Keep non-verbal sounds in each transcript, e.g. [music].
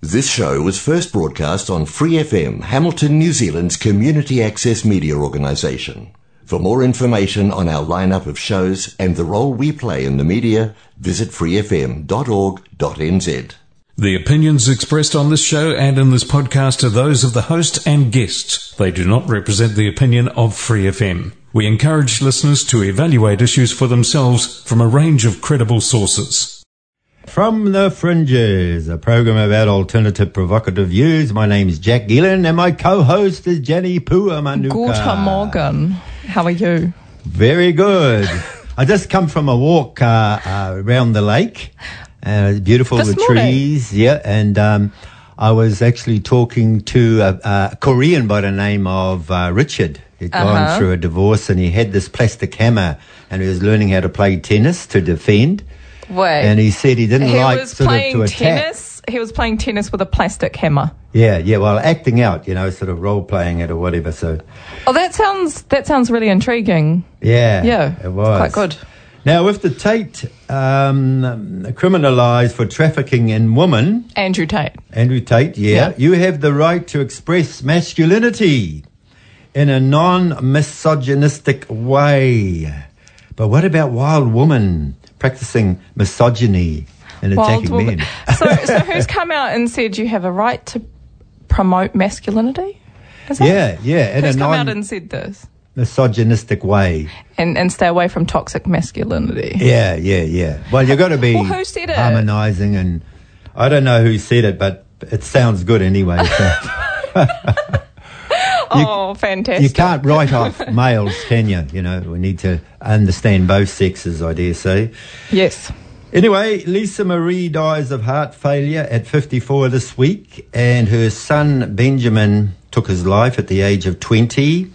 This show was first broadcast on Free FM, Hamilton, New Zealand's community access media organisation. For more information on our lineup of shows and the role we play in the media, visit freefm.org.nz. The opinions expressed on this show and in this podcast are those of the host and guests. They do not represent the opinion of Free FM. We encourage listeners to evaluate issues for themselves from a range of credible sources. From the Fringes, a program about alternative provocative views. My name is Jack Gillen and my co-host is Jenny Puamanuka. Guten Morgen. How are you? Very good. [laughs] I just come from a walk uh, uh, around the lake. Uh, it's beautiful This with morning? trees. Yeah, and um, I was actually talking to a, a Korean by the name of uh, Richard. He'd gone Uh-huh. through a divorce and he had this plastic hammer and he was learning how to play tennis to defend. Wait. And he said he didn't he like was sort of playing to attack. tennis. He was playing tennis with a plastic hammer. Yeah, yeah. Well, acting out, you know, sort of role playing it or whatever. So, Oh, that sounds that sounds really intriguing. yeah, Yeah, it was quite good. Now, with the Tate um, criminalised for trafficking in women, Andrew Tate. Andrew Tate, yeah, Yeah. you have the right to express masculinity in a non-misogynistic way. But what about wild women practicing misogyny and attacking men? so, [laughs] so who's come out and said you have a right to promote masculinity? Is that- Yeah, yeah, in Who's come out and said this? misogynistic way. And and stay away from toxic masculinity. Yeah, yeah, yeah. Well, you've got to be Well, who said it? harmonising, and I don't know who said it, but it sounds good anyway. So [laughs] [laughs] [laughs] oh, fantastic. you can't write off males, can you? You know, we need to understand both sexes, I dare say. Yes. Anyway, Lisa Marie dies of heart failure at 54 this week, and her son Benjamin took his life at the age of 20.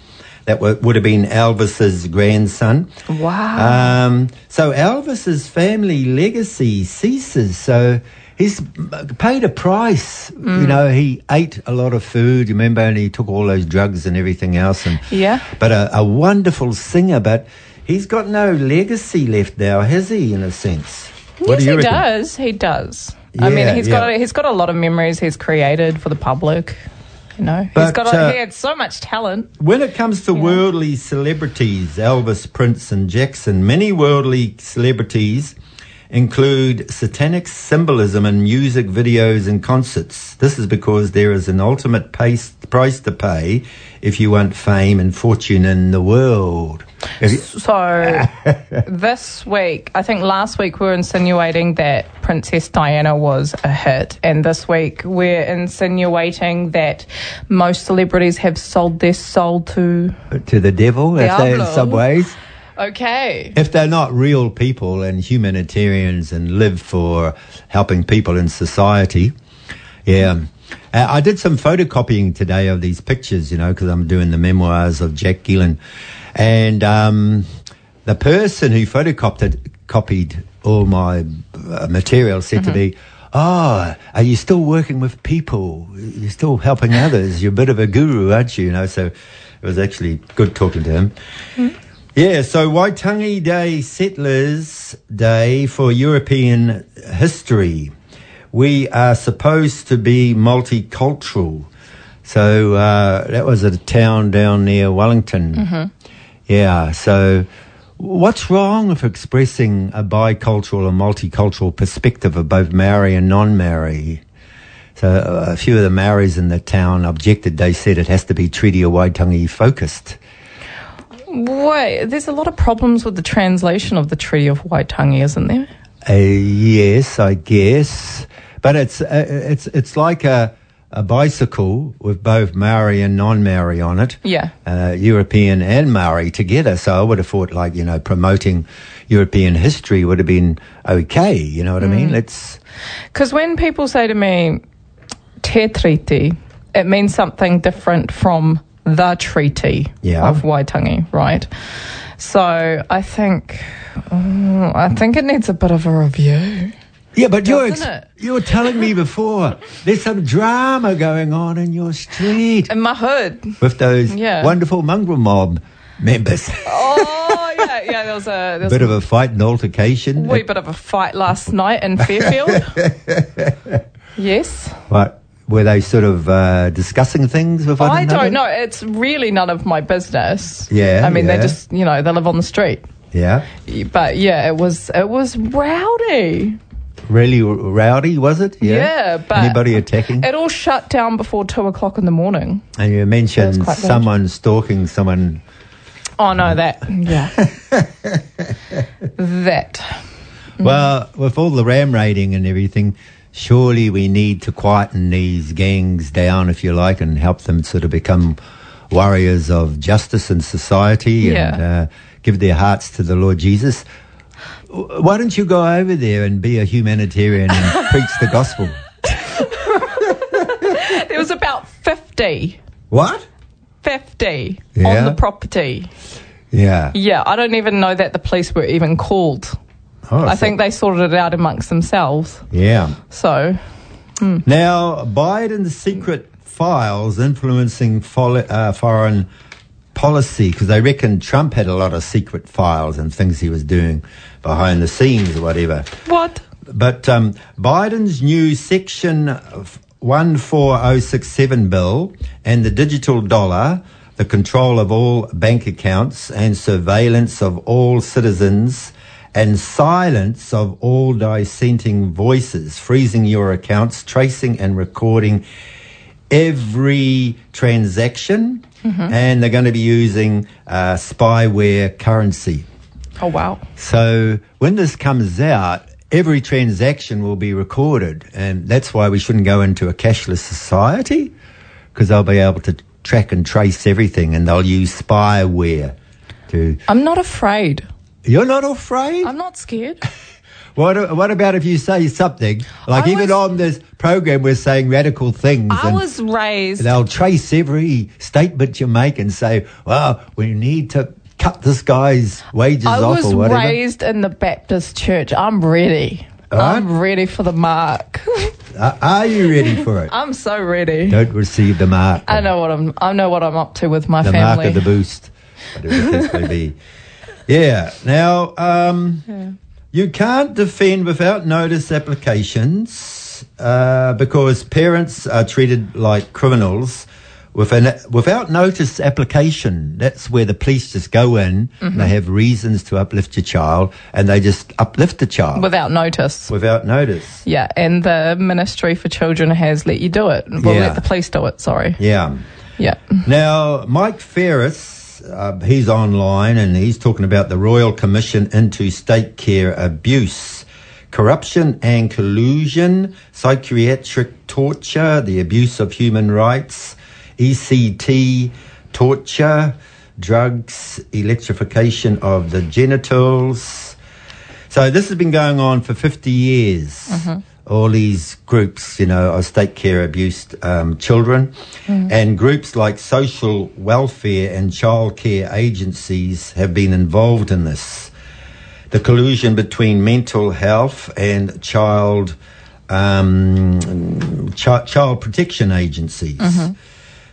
That would have been Elvis's grandson. Wow. Um, so Elvis's family legacy ceases. So he's paid a price. Mm. You know, he ate a lot of food. You remember, and he took all those drugs and everything else. And Yeah. but a, a wonderful singer. But he's got no legacy left now, has he? In a sense. What yes, do you he reckon? does. He does. I mean, Yeah, he's yeah. got he's got a lot of memories he's created for the public. You know, he's got a, uh, he had so much talent. When it comes to worldly celebrities, Elvis, Prince, and Jackson, many worldly celebrities include satanic symbolism in music videos and concerts. This is because there is an ultimate pace, price to pay if you want fame and fortune in the world. So [laughs] this week, I think last week we were insinuating that Princess Diana was a hit, and this week we're insinuating that most celebrities have sold their soul to. to the devil, if they in some ways. Okay. if they're not real people and humanitarians and live for helping people in society, yeah. Uh, I did some photocopying today of these pictures, you know, because I'm doing the memoirs of Jack Gillen, and um, the person who photocopied copied all my uh, material said to me. Oh, are you still working with people? You're still helping others. You're a bit of a guru, aren't you? You know, so it was actually good talking to him. Yeah, so Waitangi Day, Settlers Day for European history. We are supposed to be multicultural. So uh, that was a town down near Wellington. Yeah, so what's wrong with expressing a bicultural and multicultural perspective of both Maori and non Maori? So uh, a few of the Maoris in the town objected. They said it has to be Treaty of Waitangi focused. Wait, there's a lot of problems with the translation of the Treaty of Waitangi, isn't there? Uh, yes, I guess, but it's uh, it's it's like a a bicycle with both Maori and non-Maori on it. Yeah. uh, European and Maori together. So I would have thought, like you know, promoting European history would have been okay. You know what I mean? Let's Because when people say to me, te treaty, it means something different from the treaty Yeah. of Waitangi, right? So I think, oh, I think it needs a bit of a review. yeah, but you're Doesn't you were telling me before there's some drama going on in your street In my hood. with those Yeah. wonderful mongrel mob members. Oh, [laughs] yeah, yeah, there was a, there was bit a of a fight and altercation. wee bit of a fight last night in Fairfield. [laughs] Yes. What were they sort of uh, discussing things with one I don't know. It's really none of my business. Yeah, I mean, yeah. they just, you know, they live on the street. Yeah, But yeah, it was it was rowdy. really r- rowdy was it? Yeah. Yeah, but anybody attacking? It all shut down before two o'clock in the morning. and you mentioned someone stalking someone. Oh no, that [laughs] yeah, that Mm. Well, with all the ram raiding and everything, surely we need to quieten these gangs down, if you like, and help them sort of become warriors of justice and society and uh, give their hearts to the Lord Jesus. Why don't you go over there and be a humanitarian and [laughs] preach the gospel? there was about 50, What? 50 Yeah? on the property. Yeah. Yeah, I don't even know that the police were even called. Oh, I so- think they sorted it out amongst themselves. Yeah. So Now, Biden's secret files influencing uh, foreign policy, because they reckon Trump had a lot of secret files and things he was doing behind the scenes or whatever. what? But um, Biden's new Section 14067 bill and the digital dollar, the control of all bank accounts and surveillance of all citizens and silence of all dissenting voices, freezing your accounts, tracing and recording every transaction, and they're going to be using uh, spyware currency. Oh wow. So when this comes out, every transaction will be recorded, and that's why we shouldn't go into a cashless society because they'll be able to track and trace everything, and they'll use spyware to. I'm not afraid. You're not afraid. I'm not scared. [laughs] what What about if you say something like I even was- on this program we're saying radical things? I and was raised. They'll trace every statement you make and say, "Well, we need to." Cut this guy's wages I off was or whatever. raised in the Baptist church. I'm ready. Alright. I'm ready for the mark. [laughs] Are- Are you ready for it? [laughs] I'm so ready. Don't receive the mark. I know what I'm. I know what I'm up to with my the family. mark of the boost. Whatever the case may be. Yeah. Now, um, you can't defend without notice applications uh, because parents are treated like criminals. With an, without notice application, that's where the police just go in and they have reasons to uplift your child and they just uplift the child Without notice. without notice. Yeah, and the Ministry for Children has let you do it. Well, Yeah. let the police do it. Sorry. Yeah. Yeah. Now, Mike Ferriss, uh, he's online and he's talking about the Royal Commission into State Care Abuse, corruption and collusion, psychiatric torture, the abuse of human rights, ECT torture, drugs, electrification of the genitals. So this has been going on for 50 years. All these groups, you know, of state care abused um, children, and groups like social welfare and child care agencies have been involved in this. The collusion between mental health and child um, chi- child protection agencies.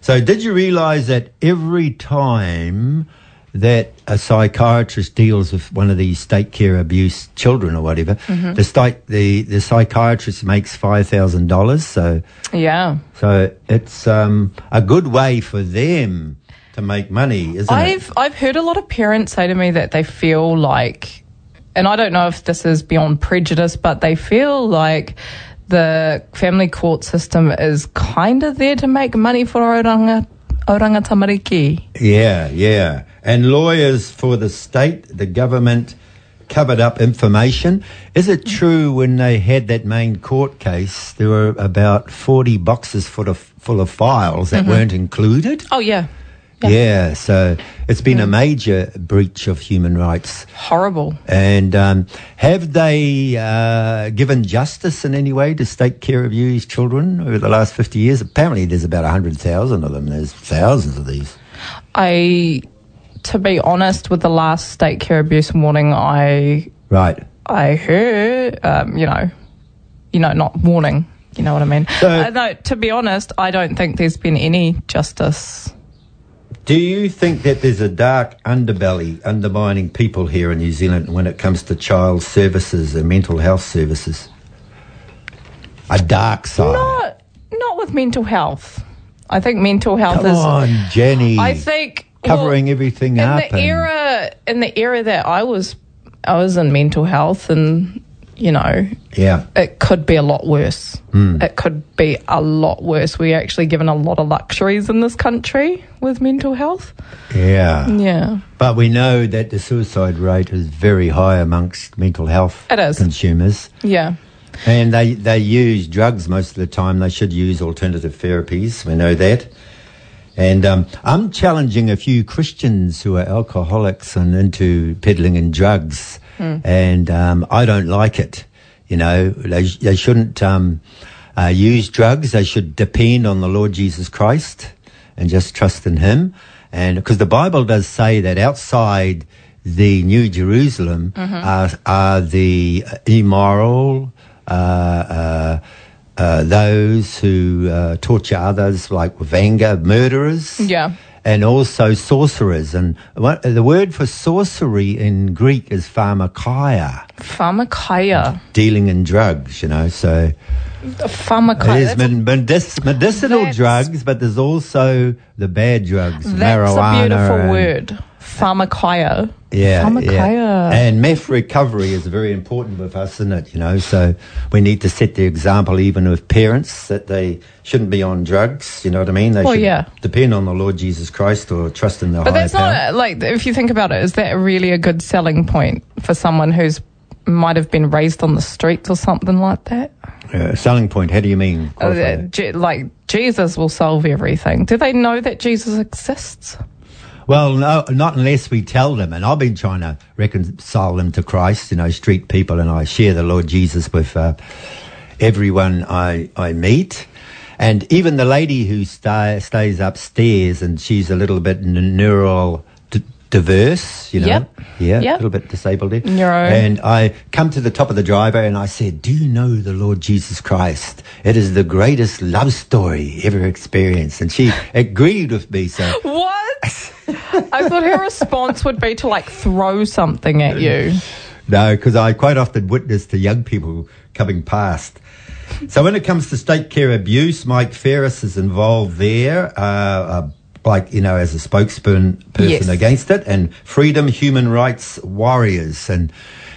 So, did you realise that every time that a psychiatrist deals with one of these state care abuse children or whatever, the state the the psychiatrist makes five thousand dollars. So, Yeah. so it's um, a good way for them to make money, isn't I've it? I've heard a lot of parents say to me that they feel like, and I don't know if this is beyond prejudice, but they feel like the family court system is kind of there to make money for oranga, oranga tamariki. Yeah, yeah. And lawyers for the state, the government covered up information. Is it true when they had that main court case, there were about 40 boxes full of, full of files that weren't included? Oh yeah, Yeah. so it's been a major breach of human rights. horrible. And um, have they uh, given justice in any way to state care abused children over the last 50 years? Apparently, there's about 100,000 of them. There's thousands of these. I, to be honest, with the last state care abuse warning, I Right. I heard, um, you know, you know, not warning. You know what I mean? So- uh, no, to be honest, I don't think there's been any justice. Do you think that there's a dark underbelly undermining people here in New Zealand when it comes to child services and mental health services? a dark side. Not, not with mental health. I think mental health Come is. on, Jenny. I think covering well, everything in up. the era in the era that I was, I was in mental health, and you know, yeah, it could be a lot worse. Hmm. It could be a lot worse. We're actually given a lot of luxuries in this country with mental health. yeah. Yeah. But we know that the suicide rate is very high amongst mental health It is. consumers. Yeah. And they, they use drugs most of the time. They should use alternative therapies. We know that. And um, I'm challenging a few Christians who are alcoholics and into peddling in drugs. And um, I don't like it. You know, they, they shouldn't um, uh, use drugs. They should depend on the Lord Jesus Christ and just trust in Him. And because the Bible does say that outside the New Jerusalem are, are the immoral, uh, uh, uh, those who uh, torture others, like with anger, murderers, Yeah. and also sorcerers. And what, the word for sorcery in Greek is pharmakia, Pharmakia. dealing in drugs. You know, so Pharmakia. That's, med- medic- medicinal drugs, but there's also the bad drugs, that's marijuana. a beautiful and- word. Pharmakia. Yeah, Pharmakia. yeah. And meth recovery is very important with us, isn't it? You know, so we need to set the example even with parents that they shouldn't be on drugs. You know what I mean? They Well, should yeah. depend on the Lord Jesus Christ or trust in the But higher that's power. not like if you think about it, is that really a good selling point for someone who's might have been raised on the streets or something like that? Uh, selling point. How do you mean? Uh, Je- like Jesus will solve everything. Do they know that Jesus exists? Well, no, not unless we tell them. And I've been trying to reconcile them to Christ, you know, street people, and I share the Lord Jesus with uh, everyone I, I meet. And even the lady who sta stays upstairs and she's a little bit neural diverse, you know. Yep. Yeah, a little bit disabled there. Neuro. And I come to the top of the driveway and I said, Do you know the Lord Jesus Christ? It is the greatest love story ever experienced. And she [laughs] agreed with me. So What? [laughs] I thought her response would be to like throw something at you. No, because I quite often witness to young people coming past. So when it comes to state care abuse, Mike Ferriss is involved there, uh, uh, like you know, as a spokesperson person Yes. against it, and Freedom Human Rights Warriors, and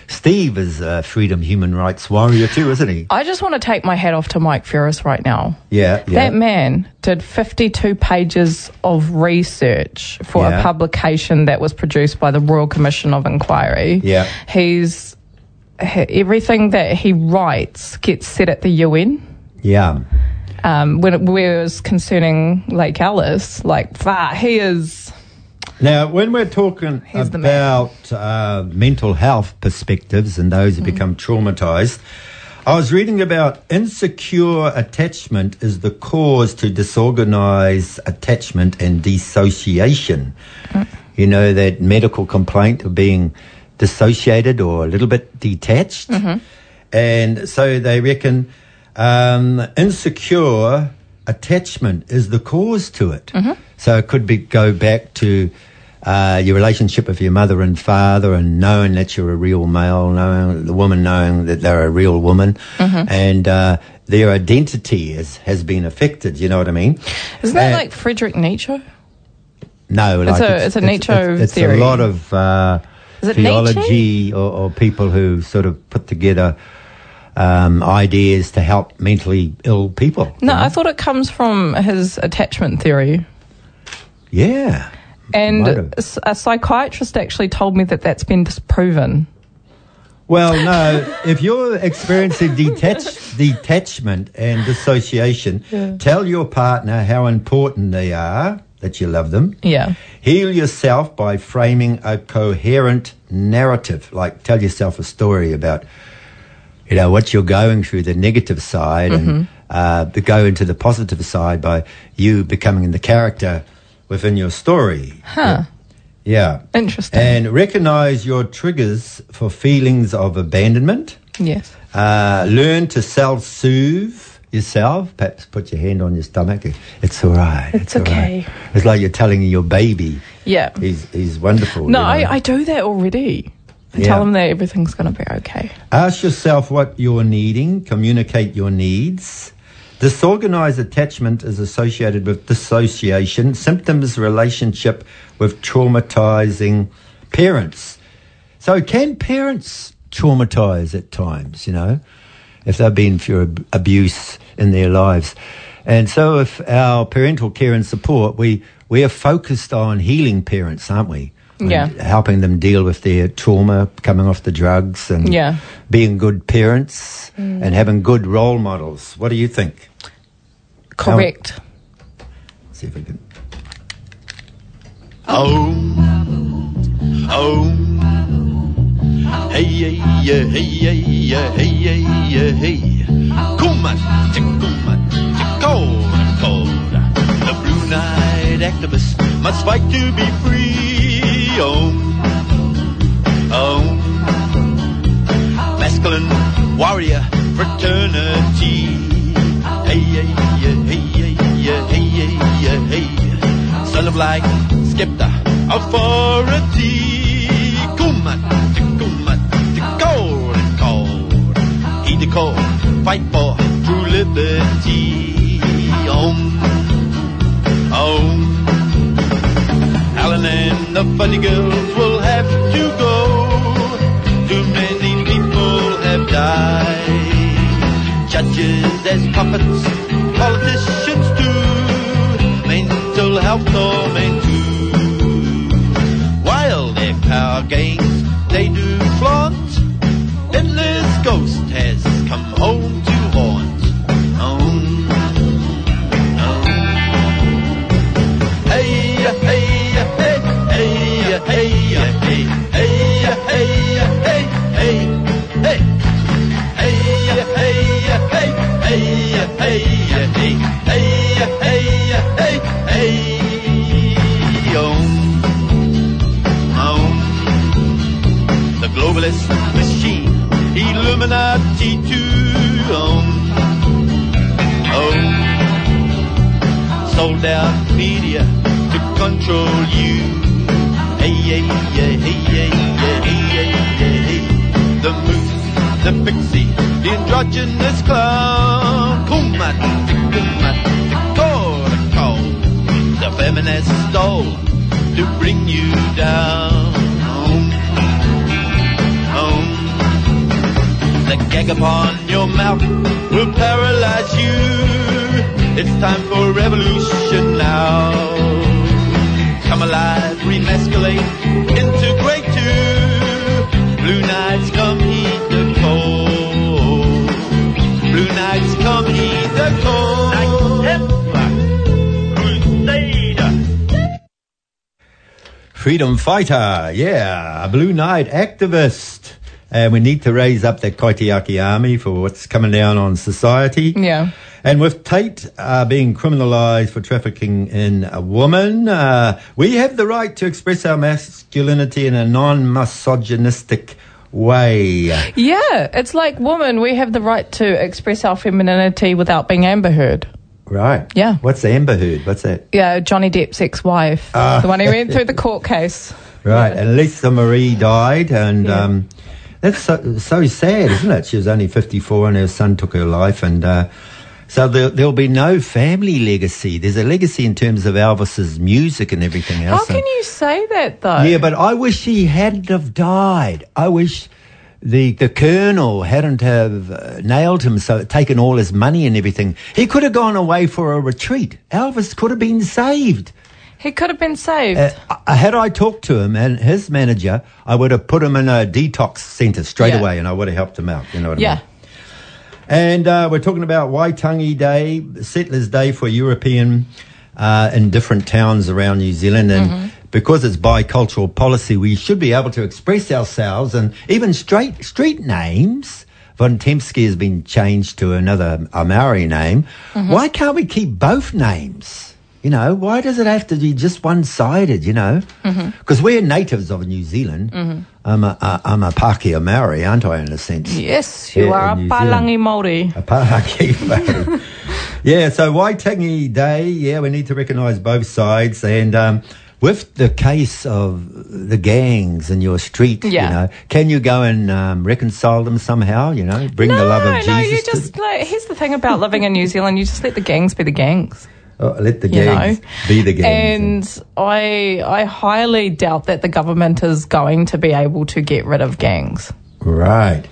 Steve is a Freedom Human Rights Warrior too, isn't he? I just want to take my hat off to Mike Ferriss right now. Yeah, yeah. That man did 52 pages of research for Yeah. a publication that was produced by the Royal Commission of Inquiry. Yeah. He's everything that he writes gets set at the UN. yeah. Um, when it was concerning Lake Alice, like, far, he is. Now, when we're talking He's about uh, mental health perspectives and those who become traumatized, I was reading about insecure attachment is the cause to disorganized attachment and dissociation. You know, that medical complaint of being dissociated or a little bit detached. And so they reckon um, insecure attachment is the cause to it. So it could be go back to uh, your relationship with your mother and father, and knowing that you're a real male, knowing the woman knowing that they're a real woman, and uh, their identity is, has been affected. You know what I mean? Isn't that like Friedrich Nietzsche? no, like a- it's a Nietzsche it's, it's theory. a lot of uh, theology or, or people who sort of put together um, ideas to help mentally ill people. No, I thought it comes from his attachment theory. Yeah. And a psychiatrist actually told me that that's been disproven. Well, no, if you're experiencing detach- detachment and dissociation, tell your partner how important they are, that you love them. Yeah. Heal yourself by framing a coherent narrative. Like tell yourself a story about, you know, what you're going through, the negative side, and uh, go into the positive side by you becoming the character within your story. Huh. Yeah. Interesting. And recognize your triggers for feelings of abandonment. yes. Uh, learn to self soothe yourself. Perhaps put your hand on your stomach. It's all right. It's all right." okay. It's like you're telling your baby Yeah. he's, he's wonderful. No, you know. I, I do that already. And tell them that everything's going to be okay. Ask yourself what you're needing, communicate your needs. Disorganized attachment is associated with dissociation, symptoms, relationship with traumatizing parents. So, can parents traumatize at times, you know, if they've been through abuse in their lives? And so, if our parental care and support, we, we are focused on healing parents, aren't we? And Yeah. helping them deal with their trauma, coming off the drugs, and Yeah. being good parents mm. and having good role models. What do you think? Correct. See if we can. Oh, oh, hey, yeah, yeah, hey, yeah, yeah, hey, yeah, yeah, hey. Kumat, kumat, cold, cold. The blue Knight activists must fight to be free. Oh, oh, masculine warrior fraternity. Hey, hey, yeah, yeah, hey, yeah, yeah, hey. Son of like Skepta, authority. Kumat, kumat, cold cold. Heed the call, fight for true liberty. The funny girls will have to go. Too many people have died. Judges as puppets, politicians too. Mental health torment too. While their power gains they do Sold out media to control you. Hey, hey, hey, hey, hey, hey, hey, hey, hey. The moose, the pixie, the androgynous clown. Kumat, kumat, call. The feminist stole to bring you down. Oh, oh, the gag upon your mouth will paralyze you. It's time for revolution now. Come alive, remasculate, integrate too. Blue nights come heat the cold. Blue nights come heat the cold. Knight Templar, Crusader. Freedom fighter, yeah, a Blue Knight activist. And we need to raise up that Kaitiaki army for what's coming down on society. Yeah. And with Tate uh, being criminalised for trafficking in a woman, uh, we have the right to express our masculinity in a non-misogynistic way. Yeah, it's like women, we have the right to express our femininity without being Amber Heard. Right. Yeah. What's the Amber Heard? What's that? Yeah, Johnny Depp's ex-wife, Ah. the one who went through the [laughs] court case. Right. And Lisa Marie died, and Yeah. um, that's so, so sad, isn't it? She was only 54 and her son took her life. And uh, so there, there'll be no family legacy. There's a legacy in terms of Elvis's music and everything else. How can you say that though? Yeah, but I wish he hadn't have died. I wish the the colonel hadn't have uh, nailed him, so taken all his money and everything. He could have gone away for a retreat. Elvis could have been saved. he could have been saved. Uh, uh, had I talked to him and his manager, I would have put him in a detox centre straight Yeah. away, and I would have helped him out. You know what I yeah. mean? And uh, we're talking about Waitangi Day, Settlers Day for European uh, in different towns around New Zealand. And because it's bicultural policy, we should be able to express ourselves and even straight street names. Von Tempsky has been changed to another a Maori name. Why can't we keep both names? You know, why does it have to be just one sided, you know? Because we're natives of New Zealand. I'm, a, a, I'm a Pākehā Maori, aren't I, in a sense? Yes, you Yeah, are a in New Zealand. Palangi Māori. A Pākehā Maori. [laughs] yeah, so Waitangi Day, yeah, we need to recognise both sides. And um, with the case of the gangs in your street, Yeah. you know, can you go and um, reconcile them somehow? You know, bring the love of Jesus. no, you just like here's the thing about living in New Zealand. You just let the gangs be the gangs. Oh, let the You gangs know, be the gangs. and I I highly doubt that the government is going to be able to get rid of gangs. Right.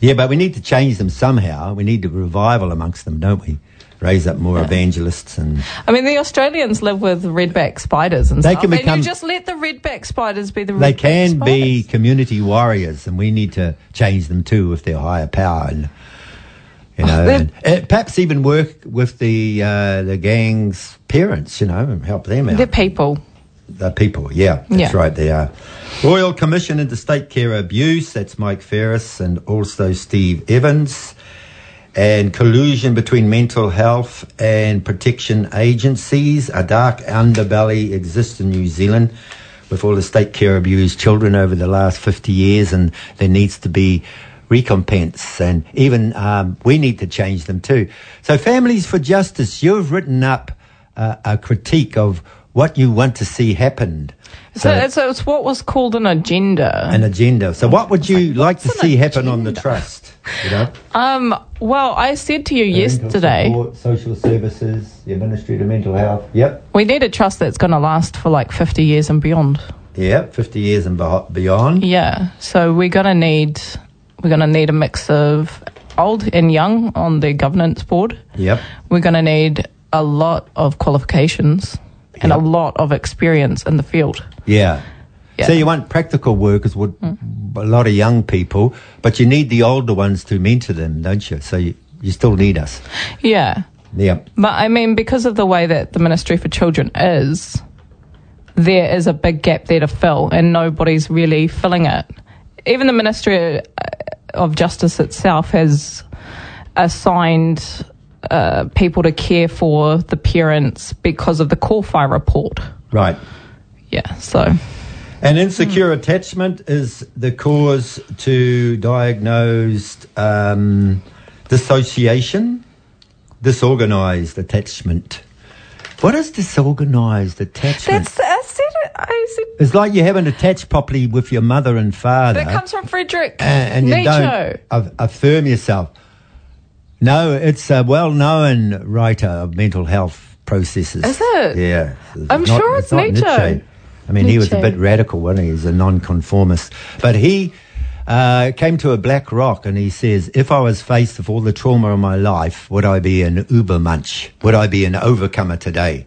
Yeah, but we need to change them somehow. We need a revival amongst them, don't we? Raise up more evangelists and I mean, the Australians live with redback spiders and They stuff. can and become- you just let the redback spiders be the they can be community warriors, and we need to change them too if they're higher power. And you know, [laughs] they're- and, uh, perhaps even work with the uh, the gang's parents, you know, and help them out. They're people. The people, yeah, that's Yeah. right. They are. Royal Commission into State Care Abuse. That's Mike Ferriss and also Steve Evans. And collusion between mental health and protection agencies. A dark underbelly exists in New Zealand with all the state care abused children over the last 50 years, and there needs to be recompense. And even um, we need to change them too. So, Families for Justice, you've written up uh, a critique of what you want to see happen. So, it's, it's what was called an agenda. an agenda. So, what would you like to what's an see happen on the trust? You know, [laughs] um, well, I said to you yesterday, Support, social services, the administrative mental health. Yep, we need a trust that's going to last for like 50 years and beyond. yep. Fifty years and beyond. Yeah. So we're going to need we're going to need a mix of old and young on the governance board. Yep. We're going to need a lot of qualifications and a lot of experience in the field. Yeah. Yeah. So you want practical workers with mm. a lot of young people, but you need the older ones to mentor them, don't you? So you, you still need us. Yeah. Yeah. But I mean, because of the way that the Ministry for Children is, there is a big gap there to fill, and nobody's really filling it. Even the Ministry uh, of Justice itself has assigned uh, people to care for the parents because of the call fire report. Right. Yeah, so And insecure attachment is the cause to diagnosed um, dissociation, disorganized attachment. What is disorganized attachment? that's I said. I said it's like you haven't attached properly with your mother and father. that comes from Frederick and, and you Nietzsche. don't affirm yourself. No, it's a well-known writer of mental health processes. Is it? Yeah. I'm sure it's not Nietzsche. I mean, he was a bit radical, wasn't he? He's a nonconformist. But he uh, came to a black rock and he says, if I was faced with all the trauma of my life, would I be an ubermensch? Would I be an overcomer today?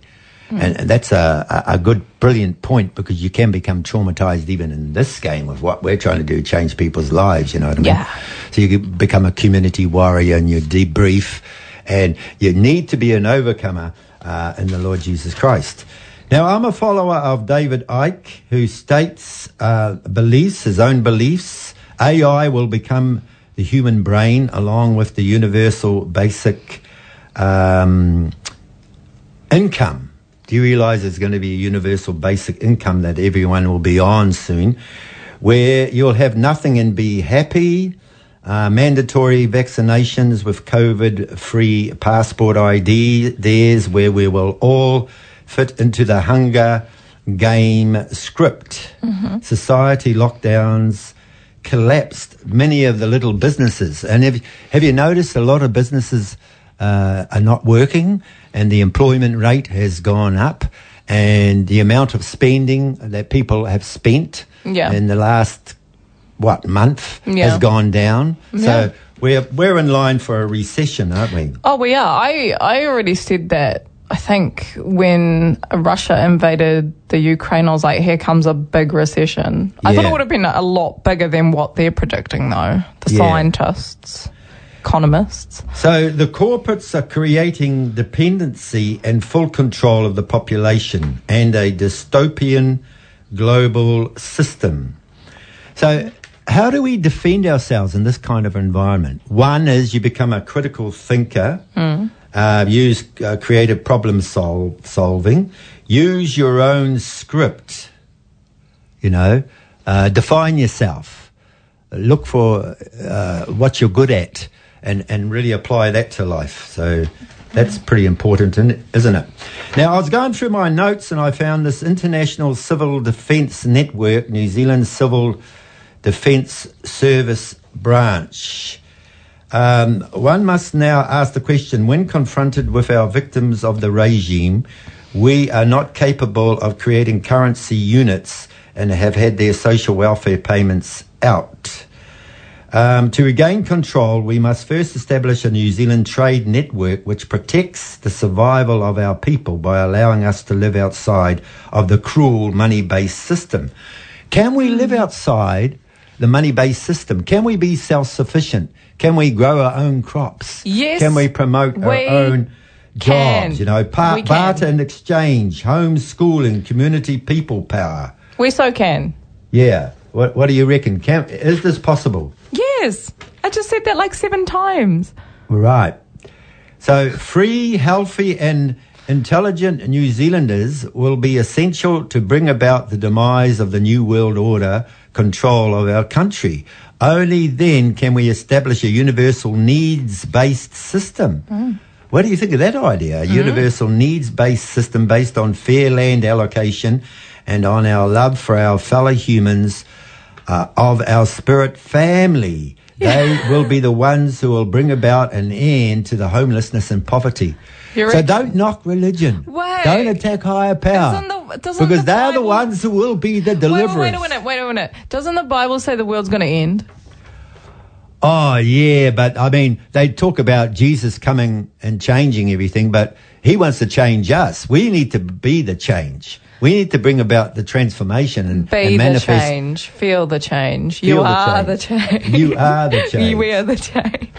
And that's a, a a good, brilliant point because you can become traumatized even in this game of what we're trying to do, change people's lives, you know what I mean? Yeah. So you become a community warrior and you debrief and you need to be an overcomer uh, in the Lord Jesus Christ. Now, I'm a follower of David Icke, who states uh, beliefs, his own beliefs. AI will become the human brain along with the universal basic um, income. Do you realize there's going to be a universal basic income that everyone will be on soon, where you'll have nothing and be happy? Uh, mandatory vaccinations with COVID free passport ID. There's where we will all fit into the hunger game script. Society lockdowns collapsed many of the little businesses. And have, have you noticed a lot of businesses uh, are not working and the employment rate has gone up and the amount of spending that people have spent Yeah. in the last what month Yeah. has gone down. Yeah. So we're we're in line for a recession, aren't we? Oh, we are. I, I already said that. I think when Russia invaded the Ukraine, I was like, here comes a big recession. I thought it would have been a lot bigger than what they're predicting, though. The scientists, economists. So the corporates are creating dependency and full control of the population and a dystopian global system. So how do we defend ourselves in this kind of environment? One is you become a critical thinker, uh, use uh, creative problem sol- solving, use your own script, you know, uh, define yourself, look for uh, what you're good at, and, and really apply that to life. So That's pretty important, isn't it? Now, I was going through my notes and I found this International Civil Defence Network, New Zealand Civil Defence Service branch. Um, one must now ask the question when confronted with our victims of the regime, we are not capable of creating currency units and have had their social welfare payments out. Um, to regain control, we must first establish a New Zealand trade network which protects the survival of our people by allowing us to live outside of the cruel money based system. Can we live outside the money based system? Can we be self sufficient? Can we grow our own crops? Yes, Can we promote our we own can. jobs? You know, par- barter and exchange, homeschooling, community people power. We so can. Yeah. What, what do you reckon? Can, is this possible? Yes. I just said that like seven times. Right. So, free, healthy, and intelligent New Zealanders will be essential to bring about the demise of the New World Order control of our country. Only then can we establish a universal needs based system. Mm. What do you think of that idea? A mm-hmm. universal needs based system based on fair land allocation and on our love for our fellow humans uh, of our spirit family. They will be the ones who will bring about an end to the homelessness and poverty. So don't knock religion. Wait. Don't attack higher power. Doesn't the- because the they're the ones who will be the Wait, deliverers. wait, wait a minute, wait a minute. Doesn't the Bible say the world's going to end? Oh, yeah, but I mean, they talk about Jesus coming and changing everything, but he wants to change us. We need to be the change. We need to bring about the transformation and, Be and the manifest. change. Feel the change. Feel you the are the change. change. You are the [laughs] change. we are the change.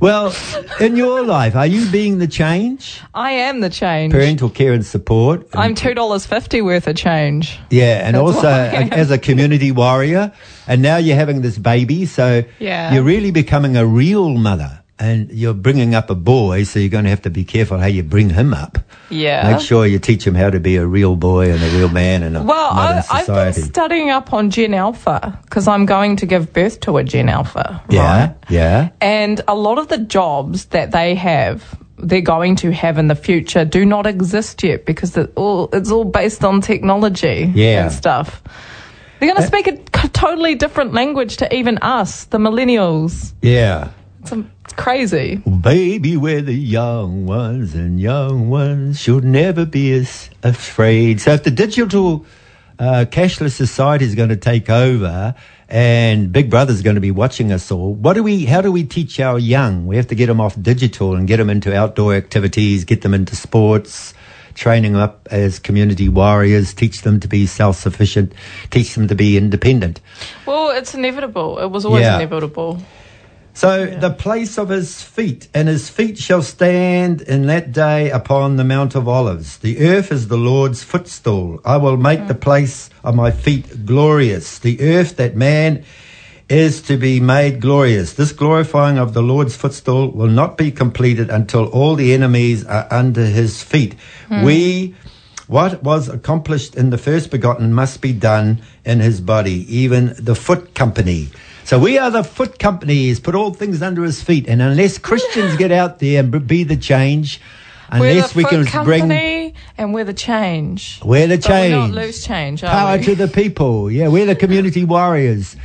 Well, in your life, are you being the change? I am the change. Parental care and support. I'm two dollars fifty worth of change. Yeah, and That's also am. as a community warrior, and now you're having this baby, so Yeah. you're really becoming a real mother, and you're bringing up a boy, so you're going to have to be careful how you bring him up. Yeah. Make sure you teach him how to be a real boy and a real man in a Well, modern I, I've been studying up on Gen Alpha because I'm going to give birth to a Gen Alpha. yeah, Right? yeah, And a lot of the jobs that they have, they're going to have in the future, do not exist yet because it all, it's all based on technology Yeah. and stuff. They're going to speak a totally different language to even us, the millennials. yeah. It's, it's crazy. Baby, we're the young ones, and young ones should never be as afraid. So, if the digital uh, cashless society is going to take over, and Big Brother's going to be watching us all, what do we? How do we teach our young? We have to get them off digital and get them into outdoor activities, get them into sports. Training them up as community warriors, teach them to be self sufficient, teach them to be independent. Well, it's inevitable. It was always Yeah. inevitable. So the place of his feet, and his feet shall stand in that day upon the Mount of Olives. The earth is the Lord's footstool. I will make the mm. place of my feet glorious. The earth that man is to be made glorious. This glorifying of the Lord's footstool will not be completed until all the enemies are under his feet. Hmm. We what was accomplished in the first begotten must be done in his body, even the foot company. So we are the foot companies, put all things under his feet. And unless Christians get out there and be the change, unless we can bring company and we're the change. we're the But we're not loose change, Power we? to the people. Yeah, we're the community warriors.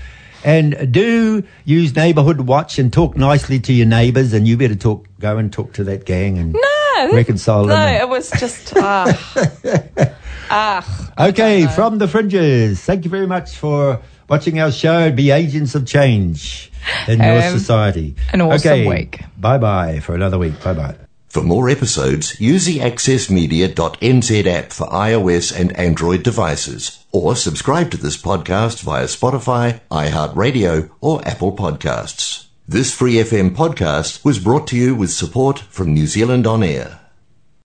And do use neighbourhood watch and talk nicely to your neighbours. And you better talk, go and talk to that gang and No, reconcile no, them. it was just ah, [laughs] ah. Okay, from the fringes. Thank you very much for watching our show. Be agents of change in your Have society. an awesome okay, week. Bye bye for another week. Bye bye. For more episodes, use the accessmedia.nz app for iOS and Android devices, or subscribe to this podcast via Spotify, iHeartRadio, or Apple Podcasts. This Free FM podcast was brought to you with support from New Zealand On Air.